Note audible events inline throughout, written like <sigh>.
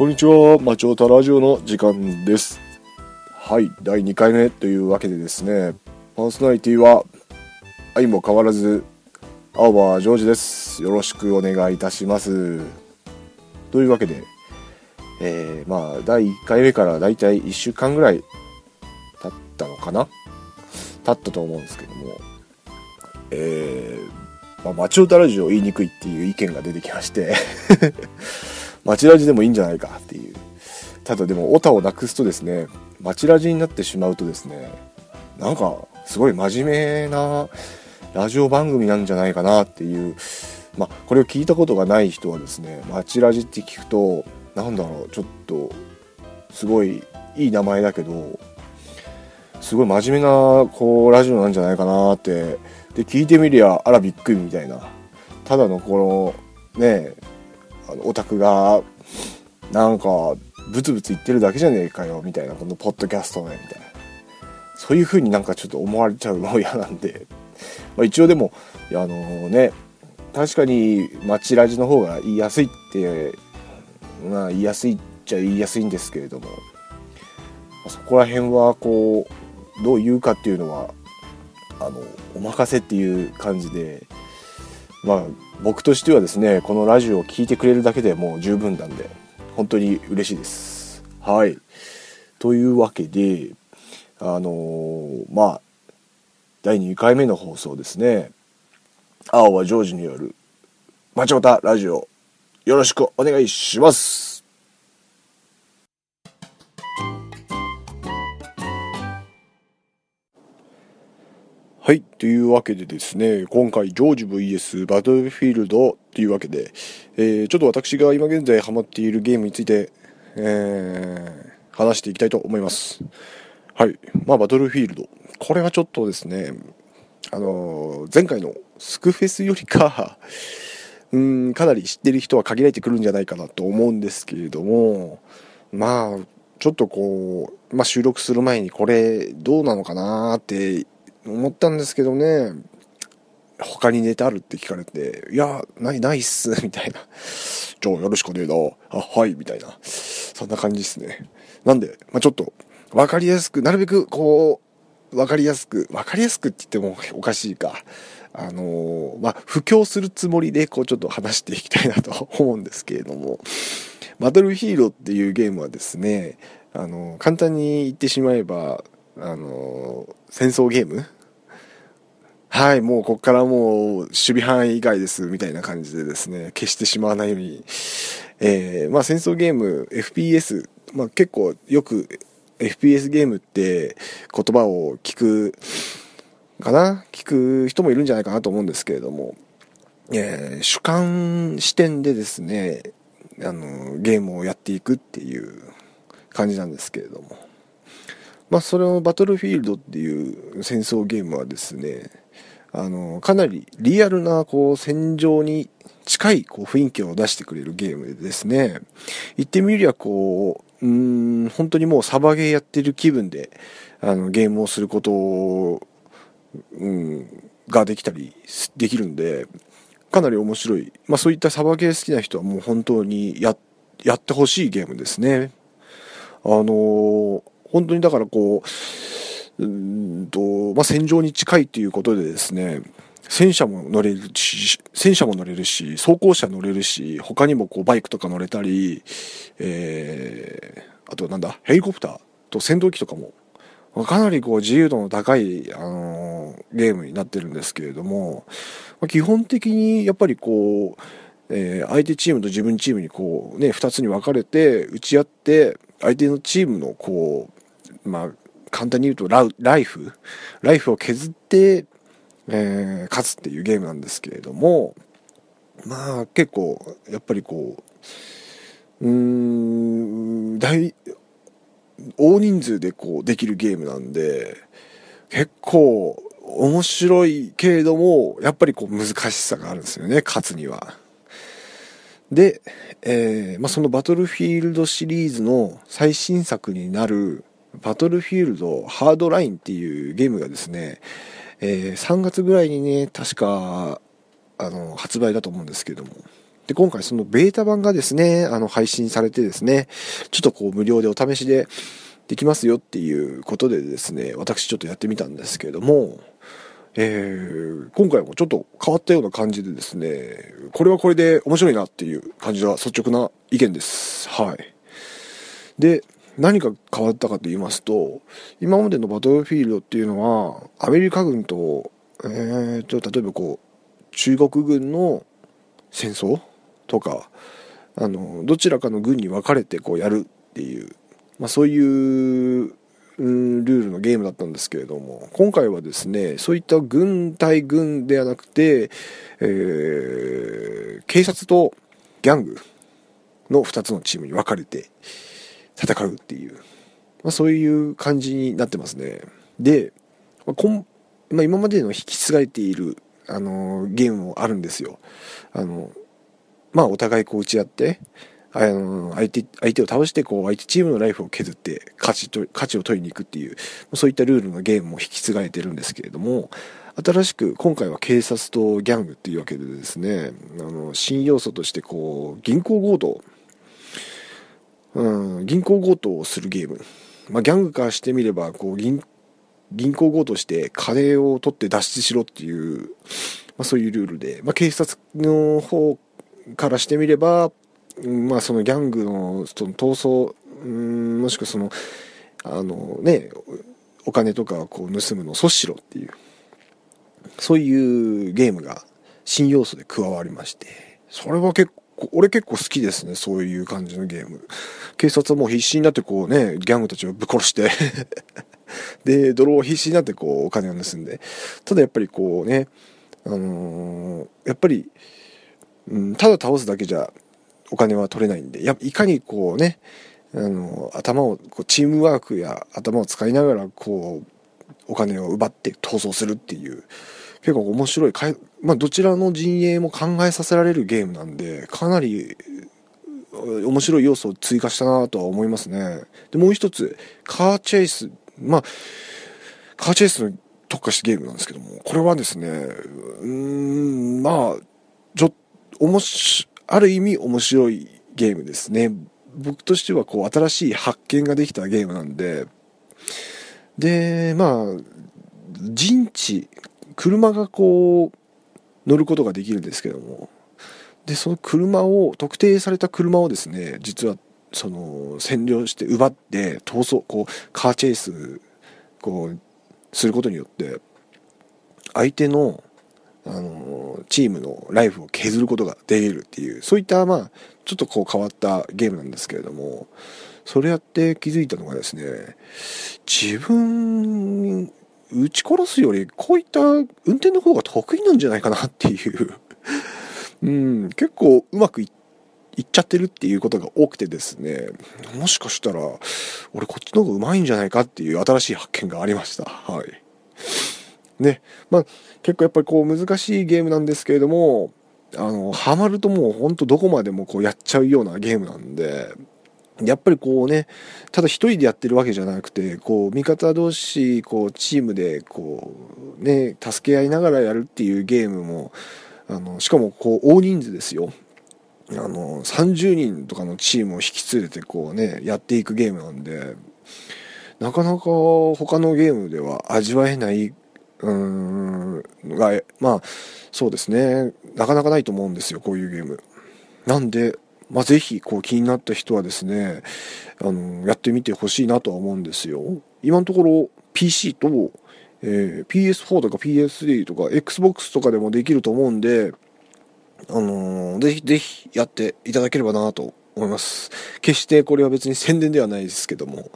こんにちは、マチョータラジオの時間です。はい、第2回目というわけでですね、パーソナリティは、相も変わらず、青葉ジョージです。よろしくお願いいたします。というわけで、えー、まあ、第1回目からだいたい1週間ぐらい経ったのかな？経ったと思うんですけども、えー、まあ、マチョータラジオ言いにくいっていう意見が出てきまして、町ラジでもいいんじゃないかっていう。ただでもオタをなくすとですね町ラジになってしまうとですねなんかすごい真面目なラジオ番組なんじゃないかなっていう。まあこれを聞いたことがない人はですね町ラジって聞くとなんだろうちょっとすごいいい名前だけどすごい真面目なこうラジオなんじゃないかなって。で聞いてみりゃあらびっくりみたいな。ただのこのねあのオタクがなんかブツブツ言ってるだけじゃねえかよみたいなこのポッドキャストねみたいな。そういう風になんかちょっと思われちゃうのも嫌なんで、<laughs> まあ、一応でもあのね確かに町ラジの方が言いやすいってまあ言いやすいっちゃ言いやすいんですけれども、そこら辺はこうどう言うかっていうのはあのお任せっていう感じでまあ僕としてはですねこのラジオを聴いてくれるだけでもう十分なんで本当に嬉しいです。はい。というわけであのーまあ第2回目の放送ですね。青はジョージによる「マチオタラジオ」よろしくお願いします。はい。というわけでですね、今回、ジョージ VS バトルフィールドというわけで、えーちょっと私が今現在ハマっているゲームについて、えー話していきたいと思います。はい。まあ、バトルフィールド。これはちょっとですね、あのー前回のスクフェスよりか、<laughs> うん、かなり知ってる人は限られてくるんじゃないかなと思うんですけれども、まあ、ちょっとこう、まあ、収録する前にこれどうなのかなって思ったんですけどね他にネタあるって聞かれて「いやないないっす」<laughs> みたいな「じゃあよろしくねえな。あはい」みたいな。そんな感じですね。なんで、まあ、ちょっと分かりやすくなるべくこう分かりやすく分かりやすくって言ってもおかしいか。あのーまあ布教するつもりでこうちょっと話していきたいなと <laughs> 思うんですけれども。バトルヒーローっていうゲームはですねあの簡単に言ってしまえばあの戦争ゲーム？はいもうここからもう守備範囲以外ですみたいな感じでですね消してしまわないように、えーまあ戦争ゲーム FPS、まあ、結構よく FPS ゲームって言葉を聞くかな？聞く人もいるんじゃないかなと思うんですけれども、えー主観視点でですねあのゲームをやっていくっていう感じなんですけれども。まあそれをバトルフィールドっていう戦争ゲームはですねあのかなりリアルなこう戦場に近いこう雰囲気を出してくれるゲームでですね言ってみりゃこううん本当にもうサバゲーやってる気分であのゲームをすることを、うん、ができたりできるんでかなり面白い、まあ、そういったサバゲー好きな人はもう本当にややってほしいゲームですね。あのー本当にだからこううんと、まあ、戦場に近いということでですね戦車も乗れるし戦車も乗れるし装甲車乗れるし他にもこうバイクとか乗れたり、えーあとなんだヘリコプターと戦闘機とかもかなりこう自由度の高い、あのーゲームになってるんですけれども、まあ基本的にやっぱりこう、えー相手チームと自分チームにこうね2つに分かれて打ち合って相手のチームのこうまあ簡単に言うとラライフ？ライフを削って、えー勝つっていうゲームなんですけれどもまあ結構やっぱりこううん大大人数でこうできるゲームなんで結構面白いけれどもやっぱりこう難しさがあるんですよね勝つには。で、えーまあ、そのバトルフィールドシリーズの最新作になるバトルフィールドハードラインっていうゲームがですね、えー3月ぐらいにね確かあの発売だと思うんですけどもで、今回そのベータ版がですね、あの、配信されてですね、ちょっとこう無料でお試しでできますよっていうことでですね、私ちょっとやってみたんですけども、えー、今回もちょっと変わったような感じでですね、これはこれで面白いなっていう感じは率直な意見です。はい。で、何が変わったかと言いますと、今までのバトルフィールドっていうのは、アメリカ軍と、えーと、例えばこう、中国軍の戦争とかあのどちらかの軍に分かれてこうやるっていう、まあ、そういう、ルールのゲームだったんですけれども今回はですねそういった軍対軍ではなくて、えー、警察とギャングの2つのチームに分かれて戦うっていう、まあ、そういう感じになってますね。で、まあこんまあ、今までの引き継がれているあのゲームもあるんですよ。あのまあお互いこう打ち合ってあの相手相手を倒してこう相手チームのライフを削って勝ちと勝ちを取りに行くっていうそういったルールのゲームも引き継がれてるんですけれども新しく今回は警察とギャングっていうわけでですねあの新要素としてこう銀行強盗うん銀行強盗をするゲーム、まあ、ギャングからしてみればこう銀銀行強盗して金を取って脱出しろっていう、まあ、そういうルールで、まあ、警察の方からしてみれば、まあ、そのギャングのその逃走うんもしくはそのあのねお金とかをこう盗むのを阻止しろっていうそういうゲームが新要素で加わりましてそれは結構俺結構好きですねそういう感じのゲーム。警察はもう必死になってこうねギャングたちをぶっ殺して。<laughs> で泥を必死になってこうお金を盗んで。ただやっぱりこうねあのー、やっぱりうん、ただ倒すだけじゃお金は取れないんでやいかにこうねあの頭をこうチームワークや頭を使いながらこうお金を奪って逃走するっていう結構面白い、まあ、どちらの陣営も考えさせられるゲームなんでかなり面白い要素を追加したなとは思いますねでもう一つカーチェイスまあカーチェイスの特化したゲームなんですけどもこれはですねうんまあちょおもし、ある意味面白いゲームですね。僕としてはこう新しい発見ができたゲームなんで、で、まあ、陣地、車がこう、乗ることができるんですけども、で、その車を、特定された車をですね、実は、その、占領して奪って逃走、こう、カーチェイス、こう、することによって、相手のあのチームのライフを削ることができるっていうそういったまあちょっとこう変わったゲームなんですけれどもそれやって気づいたのがですね自分撃ち殺すよりこういった運転の方が得意なんじゃないかなっていう。<laughs> うん結構うまくいっちゃってるっていうことが多くてですね。もしかしたら俺こっちの方がうまいんじゃないかっていう新しい発見がありました。はい。ねまあ結構やっぱりこう難しいゲームなんですけれどもあのハマるともうほんとどこまでもこうやっちゃうようなゲームなんでやっぱりこうねただ一人でやってるわけじゃなくてこう味方同士こうチームでこうね助け合いながらやるっていうゲームもあのしかもこう大人数ですよ。あの30人とかのチームを引き連れてこうねやっていくゲームなんでなかなか他のゲームでは味わえないうんがまあそうですね。なかなかないと思うんですよこういうゲーム。なんでまあ、ぜひこう気になった人はですねあのやってみてほしいなとは思うんですよ。今のところ PC と、えー、PS4 とか PS3 とか XBOX とかでもできると思うんであのー、ぜひぜひやっていただければなと思います。決してこれは別に宣伝ではないですけども。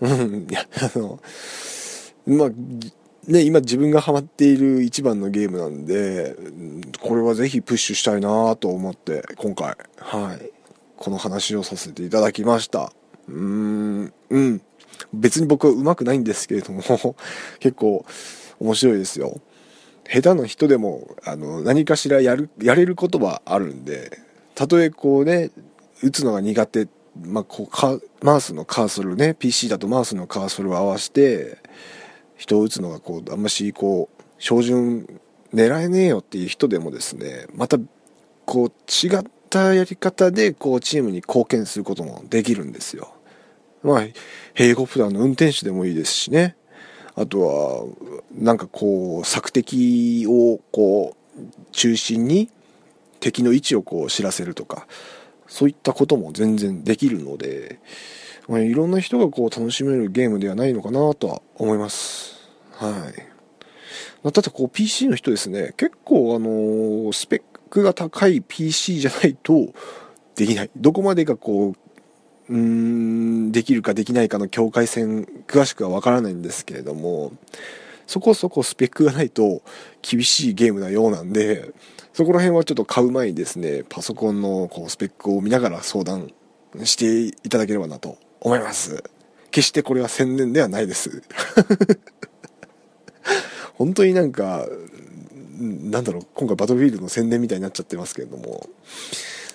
うん。いやあのまあね、今自分がハマっている一番のゲームなんで、これはぜひプッシュしたいなと思って、今回、はい、この話をさせていただきました。うーん、うん。別に僕は上手くないんですけれども、<laughs> 結構面白いですよ。下手な人でも、あの、何かしらやる、やれることはあるんで、たとえこうね、打つのが苦手、まあ、こうかマウスのカーソルね、PC だとマウスのカーソルを合わせて、人を撃つのがこうあんましこう照準狙えねえよっていう人でもですねまたこう違ったやり方でこうチームに貢献することもできるんですよ。まあ、ヘリコプターの運転手でもいいですしね。あとは、なんかこう、索敵をこう、中心に敵の位置をこう知らせるとか、そういったことも全然できるので、まあ、いろんな人がこう楽しめるゲームではないのかなとは思います。はい。まあ、ただこう PC の人ですね、結構あの、スペックが高い PC じゃないとできない。どこまでがこう、うーん、できるかできないかの境界線、詳しくはわからないんですけれども、そこそこスペックがないと厳しいゲームなようなんで、そこら辺はちょっと買う前にですね、パソコンのこうスペックを見ながら相談していただければなと思います。決してこれは宣伝ではないです。<laughs> 本当になんか、なんだろう、今回バトルフィールドの宣伝みたいになっちゃってますけれども、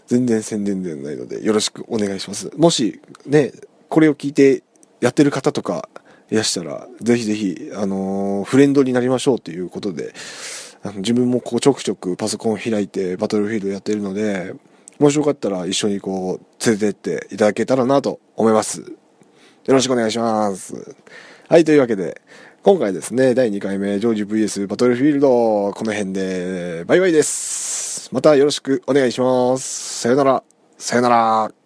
全然宣伝ではないので、よろしくお願いします。もし、ね、これを聞いてやってる方とかいらしたら、ぜひぜひ、あのー、フレンドになりましょうということで、あの自分もこうちょくちょくパソコンを開いてバトルフィールドやってるので、もしよかったら一緒にこう、連れてっていただけたらなと思います。よろしくお願いします。はい、というわけで、今回ですね、第2回目、ジョージ VS バトルフィールド、この辺で、バイバイです。またよろしくお願いします。さよなら。さよなら。